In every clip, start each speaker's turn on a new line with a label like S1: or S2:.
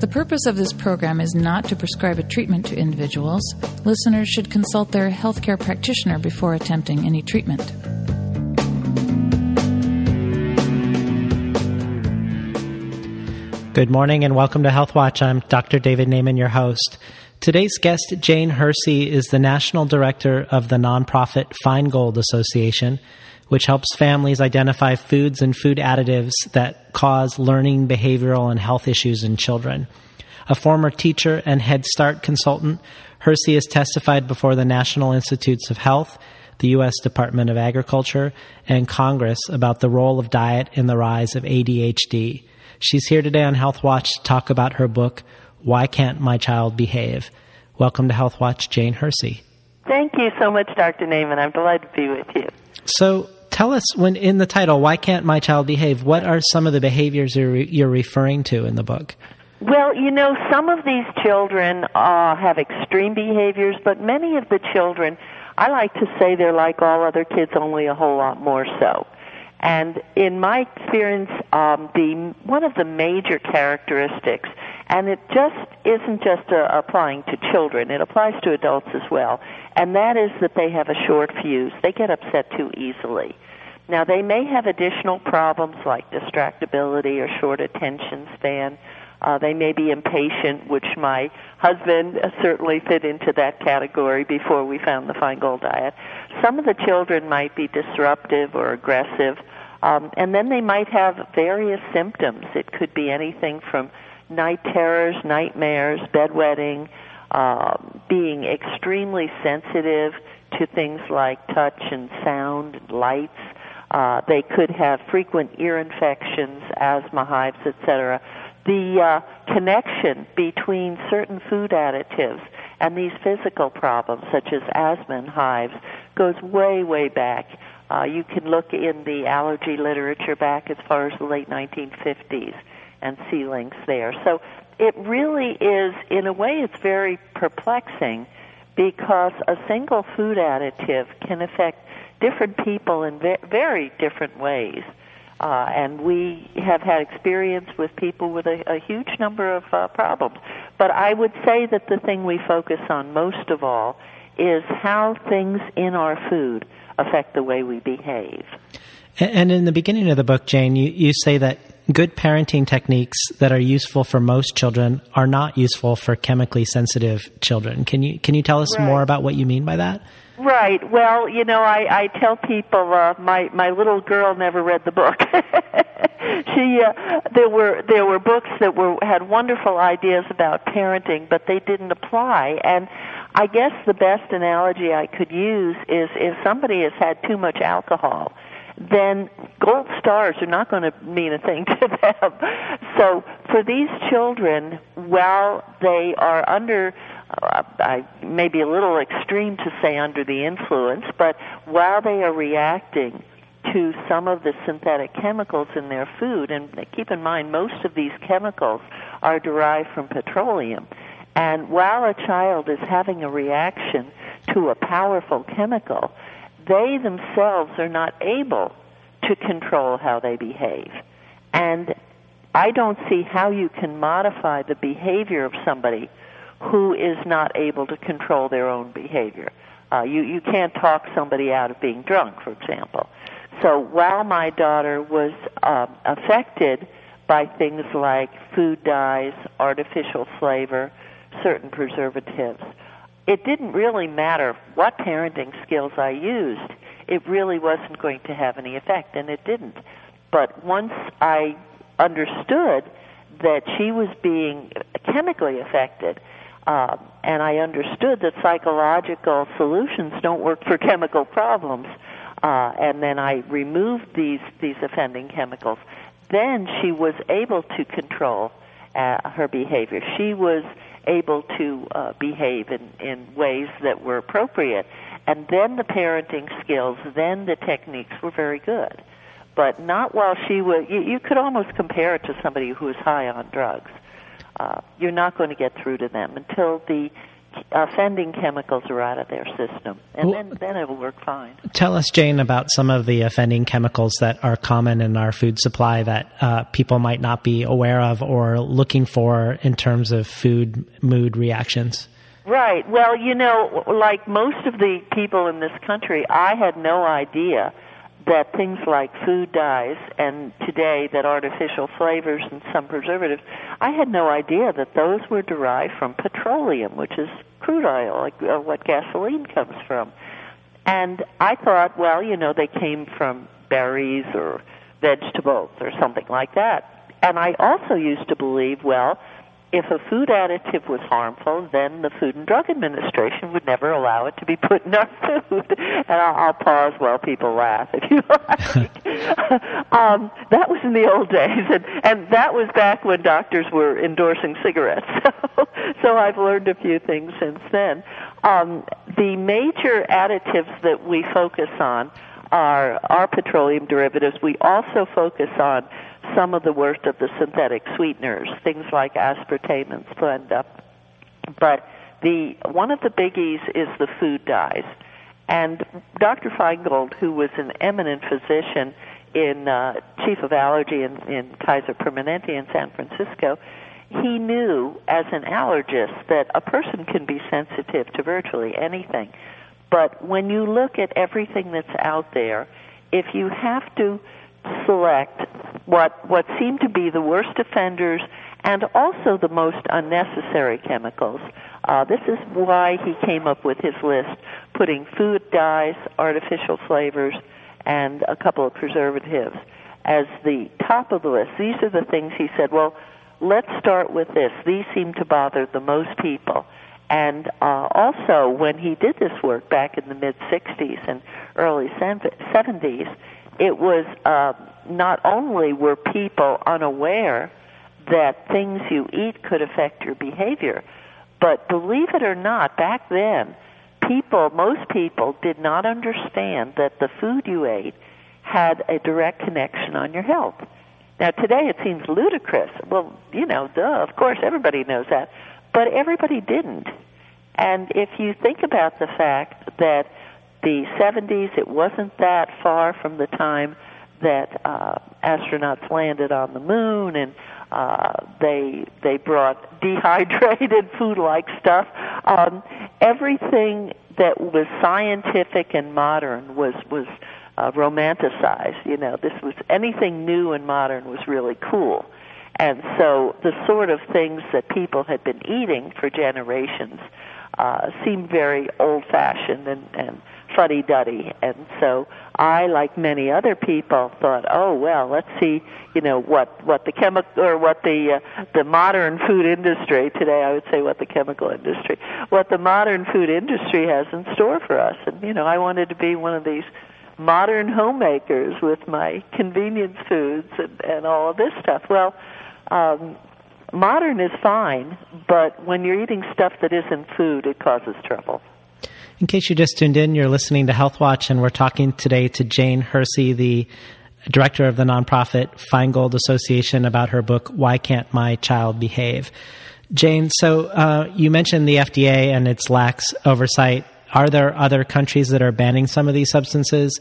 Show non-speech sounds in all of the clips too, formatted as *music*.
S1: The purpose of this program is not to prescribe a treatment to individuals. Listeners should consult their healthcare practitioner before attempting any treatment.
S2: Good morning and welcome to Health Watch. I'm Dr. David Naiman, your host. Today's guest, Jane Hersey, is the National Director of the nonprofit Feingold Association, which helps families identify foods and food additives that cause learning, behavioral, and health issues in children. A former teacher and Head Start consultant, Hersey has testified before the National Institutes of Health, the U.S. Department of Agriculture, and Congress about the role of diet in the rise of ADHD. She's here today on Health Watch to talk about her book, Why Can't My Child Behave? Welcome to Health Watch, Jane Hersey.
S3: Thank you so much, Dr. Naiman. I'm delighted to be with you.
S2: So, tell us when in the title, Why Can't My Child Behave? What are some of the behaviors you're, you're referring to in the book?
S3: Well, you know, some of these children uh, have extreme behaviors, but many of the children, I like to say they're like all other kids, only a whole lot more so. And in my experience, um, the one of the major characteristics, and it just isn't just uh, applying to children; it applies to adults as well. And that is that they have a short fuse. They get upset too easily. Now, they may have additional problems like distractibility or short attention span. Uh, they may be impatient, which my husband certainly fit into that category before we found the Feingold diet. Some of the children might be disruptive or aggressive, um, and then they might have various symptoms. It could be anything from night terrors, nightmares, bedwetting, uh, being extremely sensitive to things like touch and sound, lights. Uh, they could have frequent ear infections, asthma hives, etc the uh, connection between certain food additives and these physical problems, such as asthma and hives, goes way, way back. Uh, you can look in the allergy literature back as far as the late 1950s and see links there. So it really is, in a way, it's very perplexing because a single food additive can affect different people in very different ways. Uh, and we have had experience with people with a, a huge number of uh, problems. But I would say that the thing we focus on most of all is how things in our food affect the way we behave.
S2: And in the beginning of the book, Jane, you, you say that good parenting techniques that are useful for most children are not useful for chemically sensitive children. Can you can you tell us
S3: right.
S2: more about what you mean by that?
S3: Right. Well, you know, I, I tell people uh, my my little girl never read the book. *laughs* she uh, there were there were books that were had wonderful ideas about parenting, but they didn't apply. And I guess the best analogy I could use is if somebody has had too much alcohol, then gold stars are not going to mean a thing *laughs* to them. So for these children, while they are under Uh, I may be a little extreme to say under the influence, but while they are reacting to some of the synthetic chemicals in their food, and keep in mind most of these chemicals are derived from petroleum, and while a child is having a reaction to a powerful chemical, they themselves are not able to control how they behave. And I don't see how you can modify the behavior of somebody who is not able to control their own behavior. Uh, you you can't talk somebody out of being drunk, for example. So while my daughter was uh, affected by things like food dyes, artificial flavor, certain preservatives, it didn't really matter what parenting skills I used. It really wasn't going to have any effect, and it didn't. But once I understood that she was being chemically affected, uh, and I understood that psychological solutions don't work for *laughs* chemical problems. Uh, and then I removed these these offending chemicals. Then she was able to control uh, her behavior. She was able to uh, behave in, in ways that were appropriate. And then the parenting skills, then the techniques were very good. But not while she was, you, you could almost compare it to somebody who was high on drugs uh, you're not going to get through to them until the offending chemicals are out of their system, and well, then then it'll work fine.
S2: Tell us, Jane, about some of the offending chemicals that are common in our food supply that uh, people might not be aware of or looking for in terms of food mood reactions.
S3: Right. Well, you know, like most of the people in this country, I had no idea that things like food dyes and today that artificial flavors and some preservatives, I had no idea that those were derived from petroleum, which is crude oil, like uh, what gasoline comes from. And I thought, well, you know, they came from berries or vegetables or something like that. And I also used to believe, well, if a food additive was harmful, then the Food and Drug Administration would never allow it to be put in our *laughs* food. And I'll, I'll pause while people laugh, if you like. *laughs* um, that was in the old days, and, and that was back when doctors were endorsing cigarettes. *laughs* So, so I've learned a few things since then. Um, the major additives that we focus on are our petroleum derivatives. We also focus on some of the worst of the synthetic sweeteners, things like aspartame and Splenda. But the one of the biggies is the food dyes. And Dr. Feingold, who was an eminent physician in uh, chief of allergy in, in Kaiser Permanente in San Francisco, he knew as an allergist that a person can be sensitive to virtually anything. But when you look at everything that's out there, if you have to select what what seem to be the worst offenders and also the most unnecessary chemicals. Uh, this is why he came up with his list, putting food dyes, artificial flavors, and a couple of preservatives as the top of the list. These are the things he said. Well, let's start with this. These seem to bother the most people. And uh, also, when he did this work back in the mid 60s and early 70s, it was uh, not only were people unaware that things you eat could affect your behavior, but believe it or not, back then, people, most people, did not understand that the food you ate had a direct connection on your health. Now, today it seems ludicrous. Well, you know, duh, of course, everybody knows that. But everybody didn't. And if you think about the fact that the 70s, it wasn't that far from the time that uh, astronauts landed on the moon, and uh, they they brought *laughs* dehydrated food-like stuff. Um, everything that was scientific and modern was was uh, romanticized. You know, this was anything new and modern was really cool. And so the sort of things that people had been eating for generations uh, seemed very old-fashioned and, and fuddy-duddy. And so I, like many other people, thought, oh well, let's see, you know, what what the chemical or what the uh, the modern food industry today, I would say, what the chemical industry, what the modern food industry has in store for us. And you know, I wanted to be one of these modern homemakers with my convenience foods and, and all of this stuff. Well, um, modern is fine, but when you're eating stuff that isn't food, it causes trouble.
S2: In case you just tuned in, you're listening to Health Watch, and we're talking today to Jane Hersey, the director of the nonprofit Feingold Association, about her book, Why Can't My Child Behave? Jane, so uh, you mentioned the FDA and its lax oversight. Are there other countries that are banning some of these substances?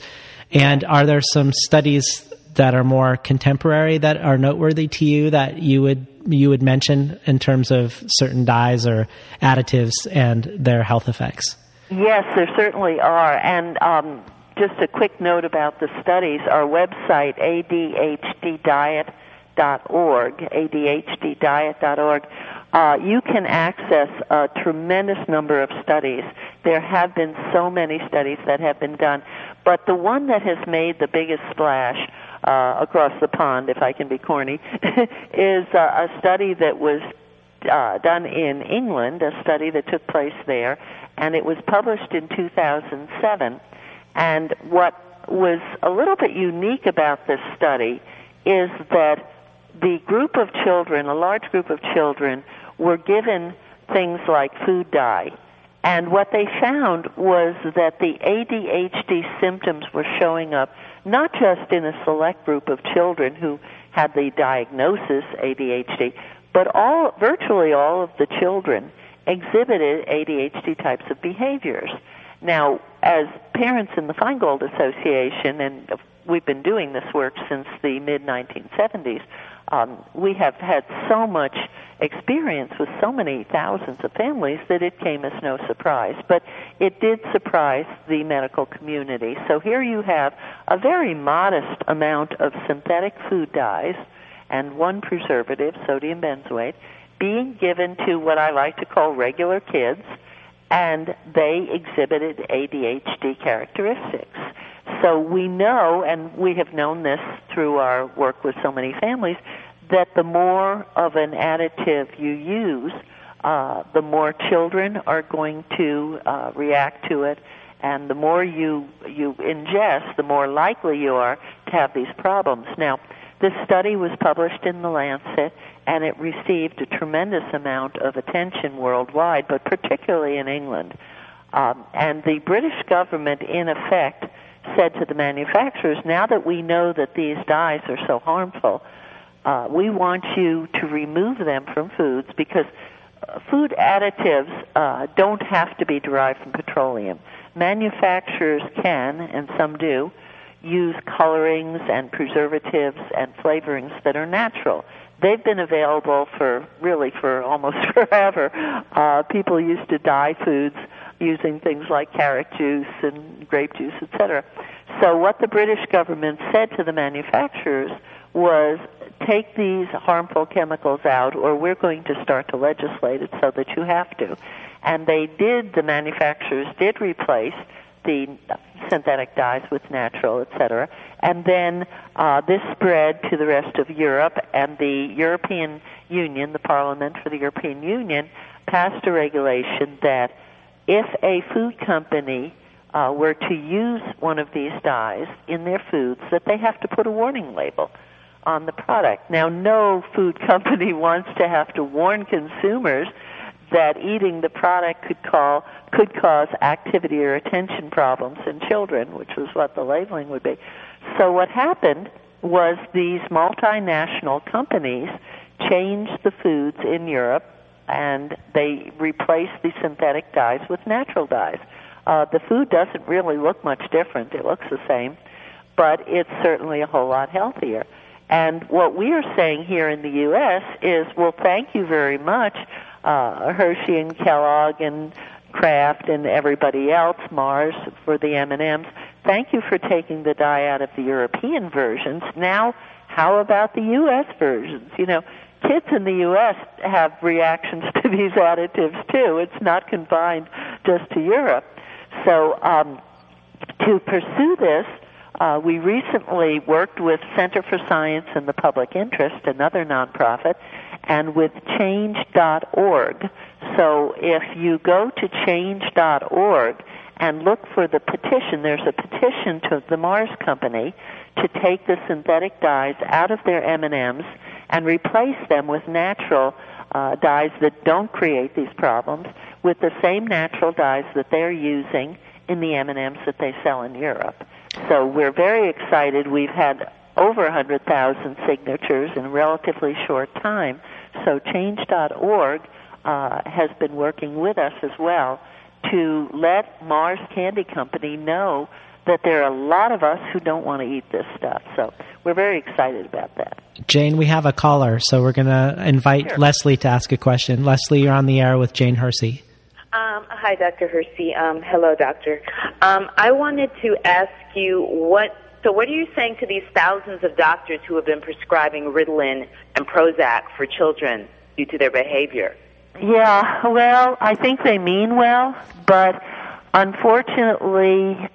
S2: And are there some studies that are more contemporary that are noteworthy to you that you would you would mention in terms of certain dyes or additives and their health effects?
S3: Yes, there certainly are. And um, just a quick note about the studies. Our website, adhddiet.org, adhddiet.org, uh, you can access a tremendous number of studies. There have been so many studies that have been done. But the one that has made the biggest splash uh, across the pond, if I can be corny, *laughs* is uh, a study that was uh, done in England, a study that took place there, and it was published in 2007. And what was a little bit unique about this study is that the group of children, a large group of children, were given things like food dye. And what they found was that the ADHD symptoms were showing up not just in a select group of children who had the diagnosis ADHD, but all virtually all of the children exhibited ADHD types of behaviors. Now, as parents in the Feingold Association, and we've been doing this work since the mid 1970s, um, we have had so much experience with so many thousands of families that it came as no surprise. But it did surprise the medical community. So here you have a very modest amount of synthetic food dyes and one preservative, sodium benzoate, being given to what I like to call regular kids, and they exhibited ADHD characteristics. So we know, and we have known this through our work with so many families, that the more of an additive you use, uh, the more children are going to uh, react to it, and the more you you ingest, the more likely you are to have these problems. Now, this study was published in the Lancet, and it received a tremendous amount of attention worldwide, but particularly in England. Um, and the British government, in effect, said to the manufacturers, now that we know that these dyes are so harmful, uh, we want you to remove them from foods because uh, food additives uh, don't have to be derived from petroleum. Manufacturers can, and some do, use colorings and preservatives and flavorings that are natural. They've been available for really for almost *laughs* forever. Uh, people used to dye foods using things like carrot juice and grape juice, etc. So what the British government said to the manufacturers was take these harmful chemicals out or we're going to start to legislate it so that you have to. And they did, the manufacturers did replace the synthetic dyes with natural, etc. And then uh, this spread to the rest of Europe, and the European Union, the Parliament for the European Union, passed a regulation that if a food company uh, were to use one of these dyes in their foods, that they have to put a warning label on the product. Now, no food *laughs* company wants to have to warn consumers that eating the product could call could cause activity or attention problems in children, which was what the labeling would be. So what happened was these multinational companies changed the foods in Europe and they replaced the synthetic dyes with natural dyes. Uh, the food doesn't really look much different. It looks the same, but it's certainly a whole lot healthier. And what we are saying here in the U.S. is, well, thank you very much, uh, Hershey and Kellogg and Kraft and everybody else, Mars for the M&Ms. Thank you for taking the dye out of the European versions. Now, how about the U.S. versions? You know, kids in the U.S. have reactions *laughs* to these additives too. It's not confined just to Europe. So, um, to pursue this, uh, we recently worked with Center for Science and the Public Interest, another nonprofit, and with change.org. So if you go to change.org and look for the petition, there's a petition to the Mars Company to take the synthetic dyes out of their M&Ms and replace them with natural uh, dyes that don't create these problems with the same natural dyes that they're using in the M&Ms that they sell in Europe. So we're very excited. We've had over 100,000 signatures in a relatively short time. So change.org uh, has been working with us as well to let Mars Candy Company know that there are a lot of us who don't want to eat this stuff. So we're very excited about that.
S2: Jane, we have a caller, so we're going to invite sure. Leslie to ask a question. Leslie, you're on the air with Jane Hersey.
S4: Um, hi, Dr. Hersey. Um, hello, doctor. Um, I wanted to ask you what. So, what are you saying to these thousands of doctors who have been prescribing Ritalin and Prozac for children due to their behavior?
S3: Yeah, well, I think they mean well, but unfortunately,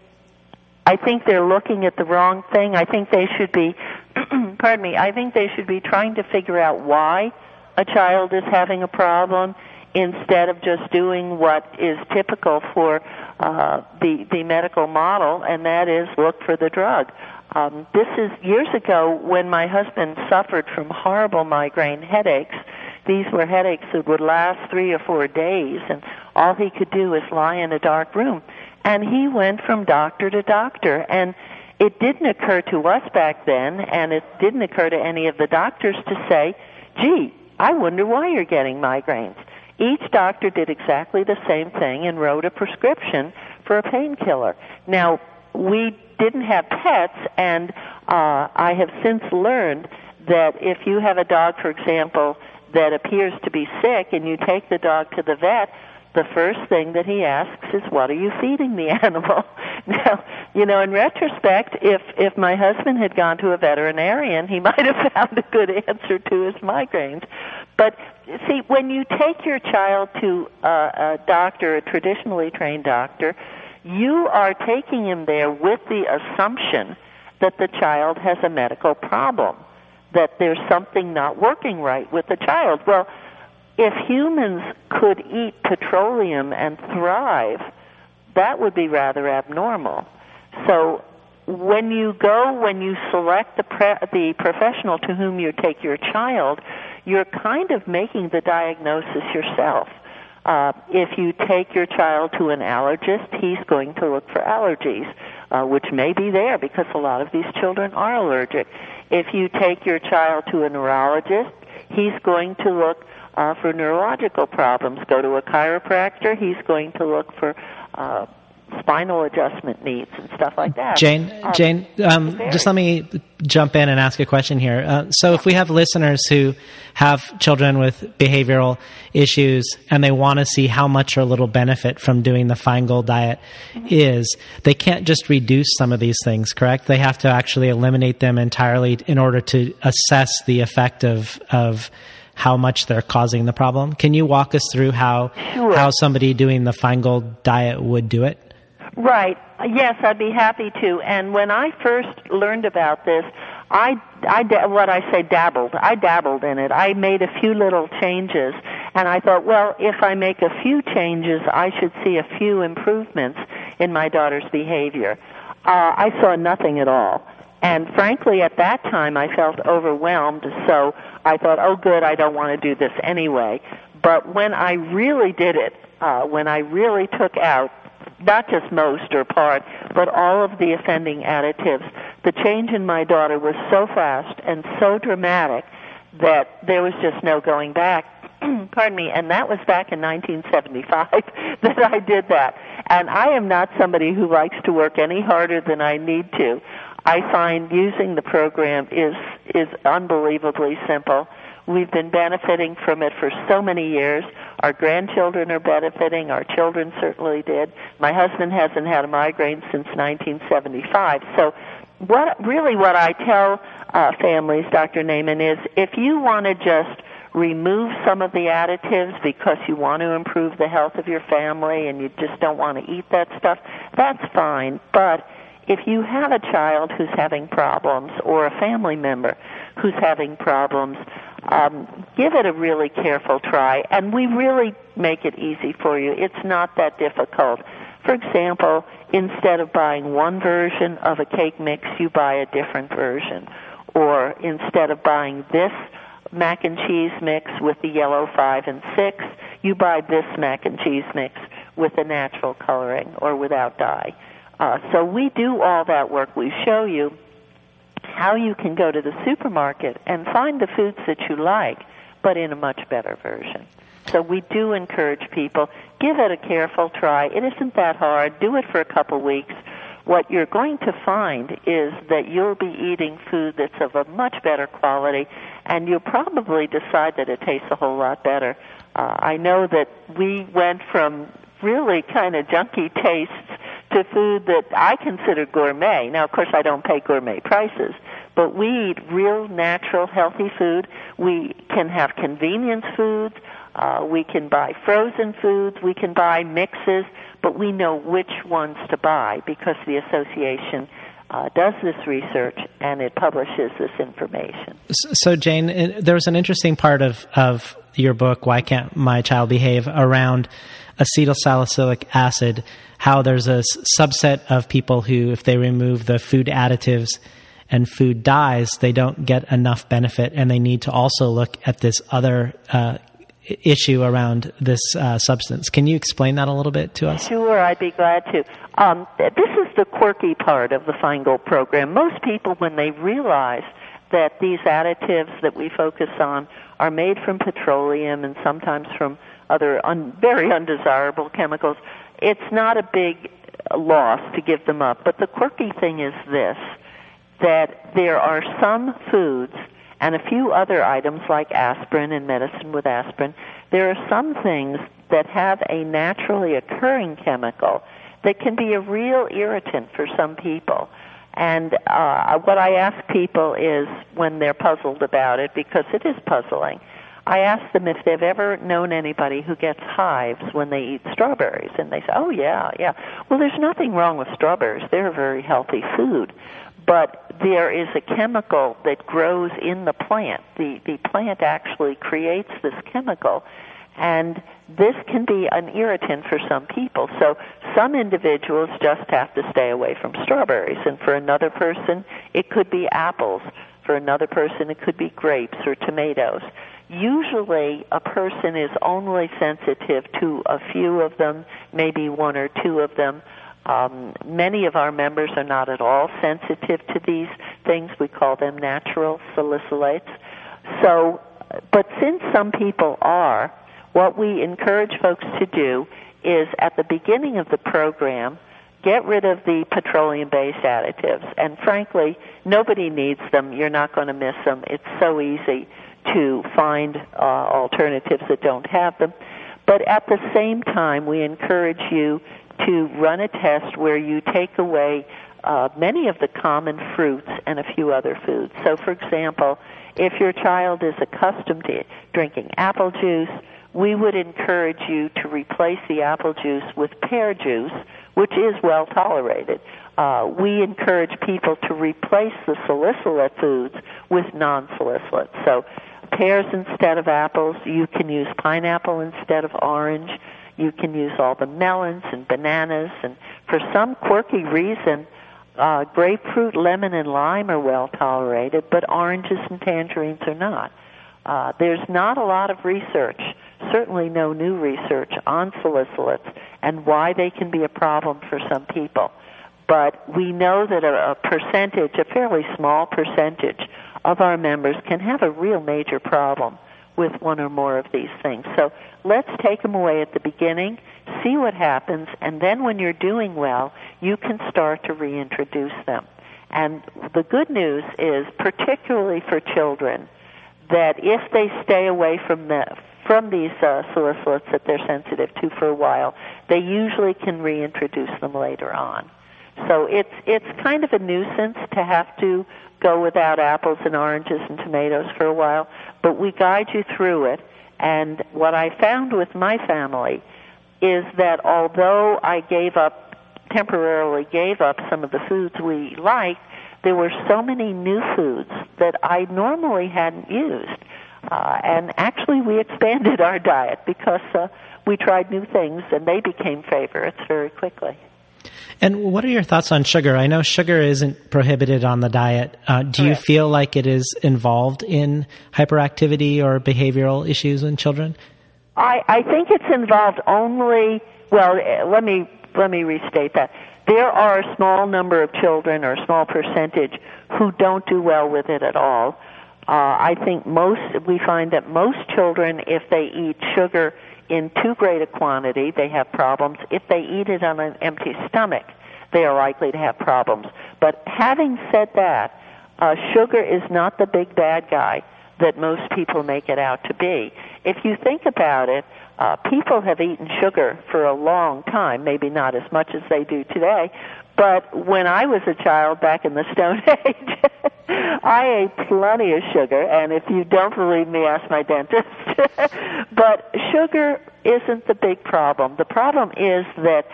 S3: I think they're looking at the wrong thing. I think they should be, *clears throat* pardon me, I think they should be trying to figure out why a child is having a problem instead of just doing what is typical for uh, the the medical model, and that is look for the drug. Um, this is years ago when my husband suffered from horrible migraine headaches. These were headaches that would last three or four days, and all he could do was lie in a dark room. And he went from doctor to doctor, and it didn't occur to us back then, and it didn't occur to any of the doctors to say, "Gee, I wonder why you're getting migraines." Each doctor did exactly the same thing and wrote a prescription for a painkiller. Now, we didn't have pets, and uh, I have since learned that if you have a dog, for example, that appears to be sick and you take the dog to the vet, the first thing that he asks is, "What are you feeding the *laughs* animal?" now, you know, in retrospect, if if my husband had gone to a veterinarian, he *laughs* might have found a good answer to his migraines. But see, when you take your child to a, a doctor, a traditionally trained doctor, you are taking him there with the assumption that the child has a medical problem, that there's something not working right with the child. Well, if humans could eat petroleum and thrive, that would be rather abnormal. So when you go, when you select the, pre- the professional to whom you take your child, you're kind of making the diagnosis yourself. Uh, if you take your child to an allergist, he's going to look for allergies, uh, which may be there because a lot of these children are allergic. If you take your child to a neurologist, he's going to look uh, for neurological problems. Go to a chiropractor, he's going to look for uh, spinal adjustment needs and stuff like that.
S2: Jane, um, Jane, um, just let me jump in and ask a question here. Uh, so, if we have listeners who have children with behavioral issues and they want to see how much or little benefit from doing the Feingold diet mm-hmm. is, they can't just reduce some of these things, correct? They have to actually eliminate them entirely in order to assess the effect of of how much they're causing the problem. Can you walk us through how
S3: sure.
S2: how somebody doing the Feingold diet would do it?
S3: Right. Yes, I'd be happy to. And when I first learned about this, I, I, what I say dabbled. I dabbled in it. I made a few little changes, and I thought, well, if I make a few changes, I should see a few improvements in my daughter's behavior. Uh, I saw nothing at all. And frankly, at that time, I felt overwhelmed, so I thought, oh, good, I don't want to do this anyway. But when I really did it, uh, when I really took out not just most or part, but all of the offending additives. The change in my daughter was so fast and so dramatic that there was just no going back. *clears throat* Pardon me, and that was back in 1975 *laughs* that I did that. And I am not somebody who likes to work any harder than I need to. I find using the program is is unbelievably simple. We've been benefiting from it for so many years. Our grandchildren are benefiting. Our children certainly did. My husband hasn't had a migraine since 1975. So, what really what I tell uh, families, Dr. Naiman, is if you want to just remove some of the additives because you want to improve the health of your family and you just don't want to eat that stuff, that's fine. But if you have a child who's having problems or a family member who's having problems, um, give it a really careful try, and we really make it easy for you. It's not that difficult. For example, instead of buying one version of a cake mix, you buy a different version. Or instead of buying this mac and cheese mix with the yellow 5 and 6, you buy this mac and cheese mix with the natural coloring or without dye. Uh, so we do all that work. We show you how you can go to the supermarket and find the foods that you like, but in a much better version. So we do encourage people, give it a careful try. It isn't that hard. Do it for a couple weeks. What you're going to find is that you'll be eating food that's of a much better quality, and you'll probably decide that it tastes a whole lot better. Uh, I know that we went from really kind of junky tastes to food that I consider gourmet. Now, of course, I don't pay gourmet prices, but we eat real, natural, healthy food. We can have convenience foods. Uh, we can buy frozen foods. We can buy mixes, but we know which ones to buy because the association uh, does this research and it publishes this information.
S2: So, Jane, there was an interesting part of, of your book, Why Can't My Child Behave, around acetylsalicylic acid, how there's a subset of people who, if they remove the food additives and food dyes, they don't get enough benefit, and they need to also look at this other uh, issue around this uh, substance. Can you explain that a little bit to us?
S3: Sure, I'd be glad to. Um, this is the quirky part of the Feingold program. Most people, when they realize that these additives that we focus on are made from petroleum and sometimes from other un- very undesirable chemicals, it's not a big loss to give them up. But the quirky thing is this that there are some foods and a few other items like aspirin and medicine with aspirin. There are some things that have a naturally occurring chemical that can be a real irritant for some people. And uh, what I ask people is when they're puzzled about it, because it is puzzling, I ask them if they've ever known anybody who gets hives when they eat strawberries. And they say, oh, yeah, yeah. Well, there's nothing wrong with strawberries. They're a very healthy food. But there is a chemical that grows in the plant. The, the plant actually creates this chemical. And this can be an irritant for some people. So some individuals just have to stay away from strawberries. And for another person, it could be apples. For another person, it could be grapes or tomatoes. Usually, a person is only sensitive to a few of them, maybe one or two of them. Um, many of our members are not at all sensitive to these things. We call them natural salicylates. So, but since some people are, what we encourage folks to do is at the beginning of the program, get rid of the petroleum based additives. And frankly, nobody needs them. You're not going to miss them. It's so easy to find uh, alternatives that don't have them. But at the same time, we encourage you to run a test where you take away uh, many of the common fruits and a few other foods. So, for example, if your child is accustomed to drinking apple juice, we would encourage you to replace the apple juice with pear juice, which is well tolerated. Uh, we encourage people to replace the salicylate foods with non-salicylate. So pears instead of apples. You can use pineapple instead of orange. You can use all the melons and bananas. And for some quirky reason, uh, grapefruit, lemon, and lime are well tolerated, but oranges and tangerines are not. Uh, there's not a lot of research, certainly no new research on salicylates and why they can be a problem for some people. But we know that a, a percentage, a fairly small percentage of our members can have a real major problem with one or more of these things. So let's take them away at the beginning, see what happens, and then when you're doing well, you can start to reintroduce them. And the good news is, particularly for children, that if they stay away from the from these uh, salicylates that they're sensitive to for a while, they usually can reintroduce them later on. So it's it's kind of a nuisance to have to go without apples and oranges and tomatoes for a while, but we guide you through it. And what I found with my family is that although I gave up temporarily gave up some of the foods we liked, there were so many new foods that I normally hadn't used. Uh, and actually, we expanded *laughs* our diet because uh, we tried new things and they became favorites very quickly.
S2: And what are your thoughts on sugar? I know sugar isn't prohibited on the diet. Uh, do you feel like it is involved in hyperactivity or behavioral issues in children?
S3: I, I think it's involved only. Well, eh, let me let me restate that. There are a small number of children or a small percentage who don't do well with it at all. Uh, I think most we find that most children, if they eat sugar in too great a quantity, they have problems. If they eat it on an empty stomach, they are likely to have problems. But having said that, uh, sugar is not the big bad guy that most people make it out to be. If you think about it, uh, people have eaten sugar for a long time, maybe not as much as they do today, but when I was a child back in the Stone *laughs* Age, I ate plenty of sugar, and if you don't believe me, ask my dentist. *laughs* but sugar isn't the big problem. The problem is that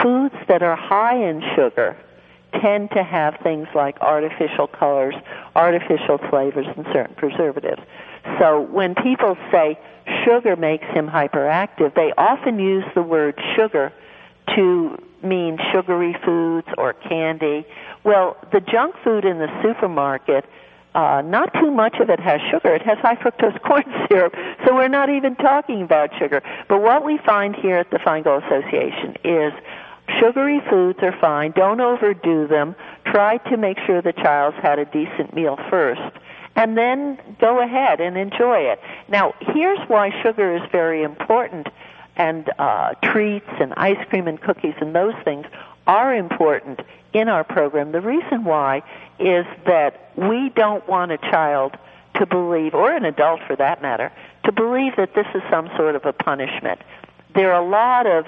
S3: foods that are high in sugar tend to have things like artificial colors, artificial flavors, and certain preservatives. So when people say sugar makes him hyperactive, they often use the word sugar to mean sugary foods or candy. Well, the junk food in the supermarket, uh, not too much of it has sugar. It has high fructose corn *laughs* syrup, so we're not even talking about sugar. But what we find here at the Feingold Association is sugary foods are fine. Don't overdo them. Try to make sure the child's had a decent meal first. and then go ahead and enjoy it. Now, here's why sugar is very important, and uh, treats and ice cream and cookies and those things are important in our program. The reason why is that we don't want a child to believe, or an adult for that matter, to believe that this is some sort of a punishment. There are a lot of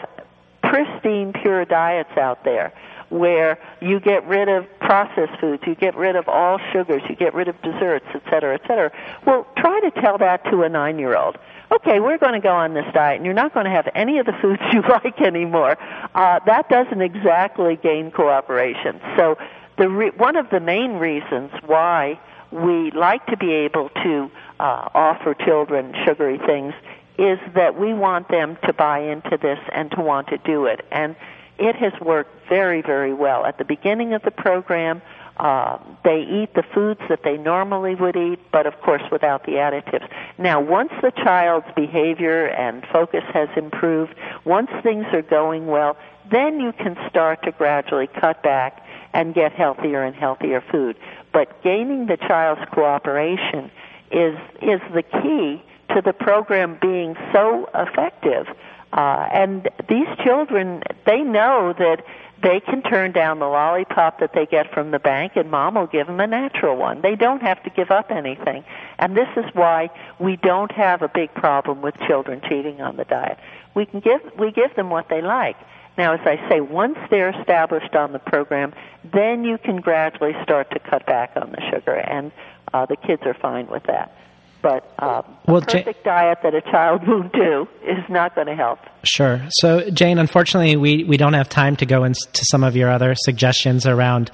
S3: pristine, pure diets out there where you get rid of processed foods, you get rid of all sugars, you get rid of desserts, et cetera, et cetera. Well, try to tell that to a nine year old. Okay, we're going to go on this diet, and you're not going to have any of the foods *laughs* you like anymore. Uh, that doesn't exactly gain cooperation. So, the re- one of the main reasons why we like to be able to uh, offer children sugary things is that we want them to buy into this and to want to do it. And it has worked very, very well. At the beginning of the program, uh, they eat the foods that they normally would eat, but of course without the additives. Now, once the child's behavior and focus has improved, once things are going well, then you can start to gradually cut back and get healthier and healthier food. But gaining the child's cooperation is is the key to the program being so effective. Uh, and these children, they know that they can turn down the lollipop that they get from the bank and mom will give them a natural one. They don't have to give up anything. And this is why we don't have a big problem with children cheating on the diet. We can give, we give them what they like. Now, as I say, once they're established on the program, then you can gradually start to cut back on the sugar, and uh, the kids are fine with that. But um, well, a perfect diet that a child won't do is not going to help.
S2: Sure. So, Jane, unfortunately, we, we don't have time to go into some of your other suggestions around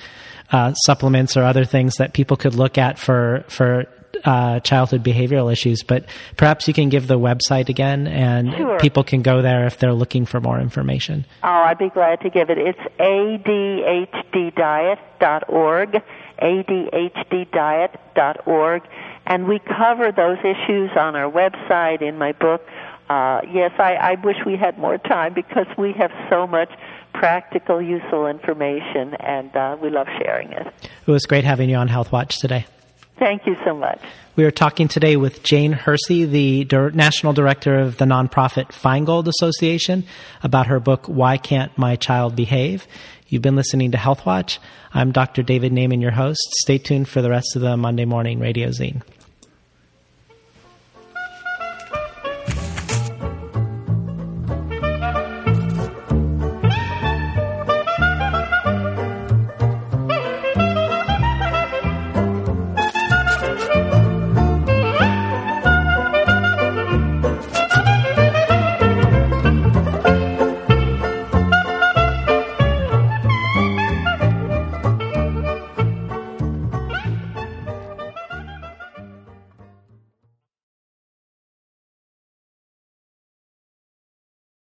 S2: uh, supplements or other things that people could look at for for uh, childhood behavioral issues. But perhaps you can give the website again, and
S3: sure.
S2: people can go there if they're looking for more information.
S3: Oh, I'd be glad to give it. It's adhddiet.org, adhddiet.org and we cover those issues on our website in my book. Uh, yes, I, I wish we had more time because we have so much practical, useful information, and uh, we love sharing it.
S2: It was great having you on Health Watch today.
S3: Thank you so much.
S2: We are talking today with Jane Hersey, the Dir- National Director of the nonprofit Feingold Association, about her book, Why Can't My Child Behave? You've been listening to Health Watch. I'm Dr. David Naiman, your host. Stay tuned for the rest of the Monday Morning Radio Zine.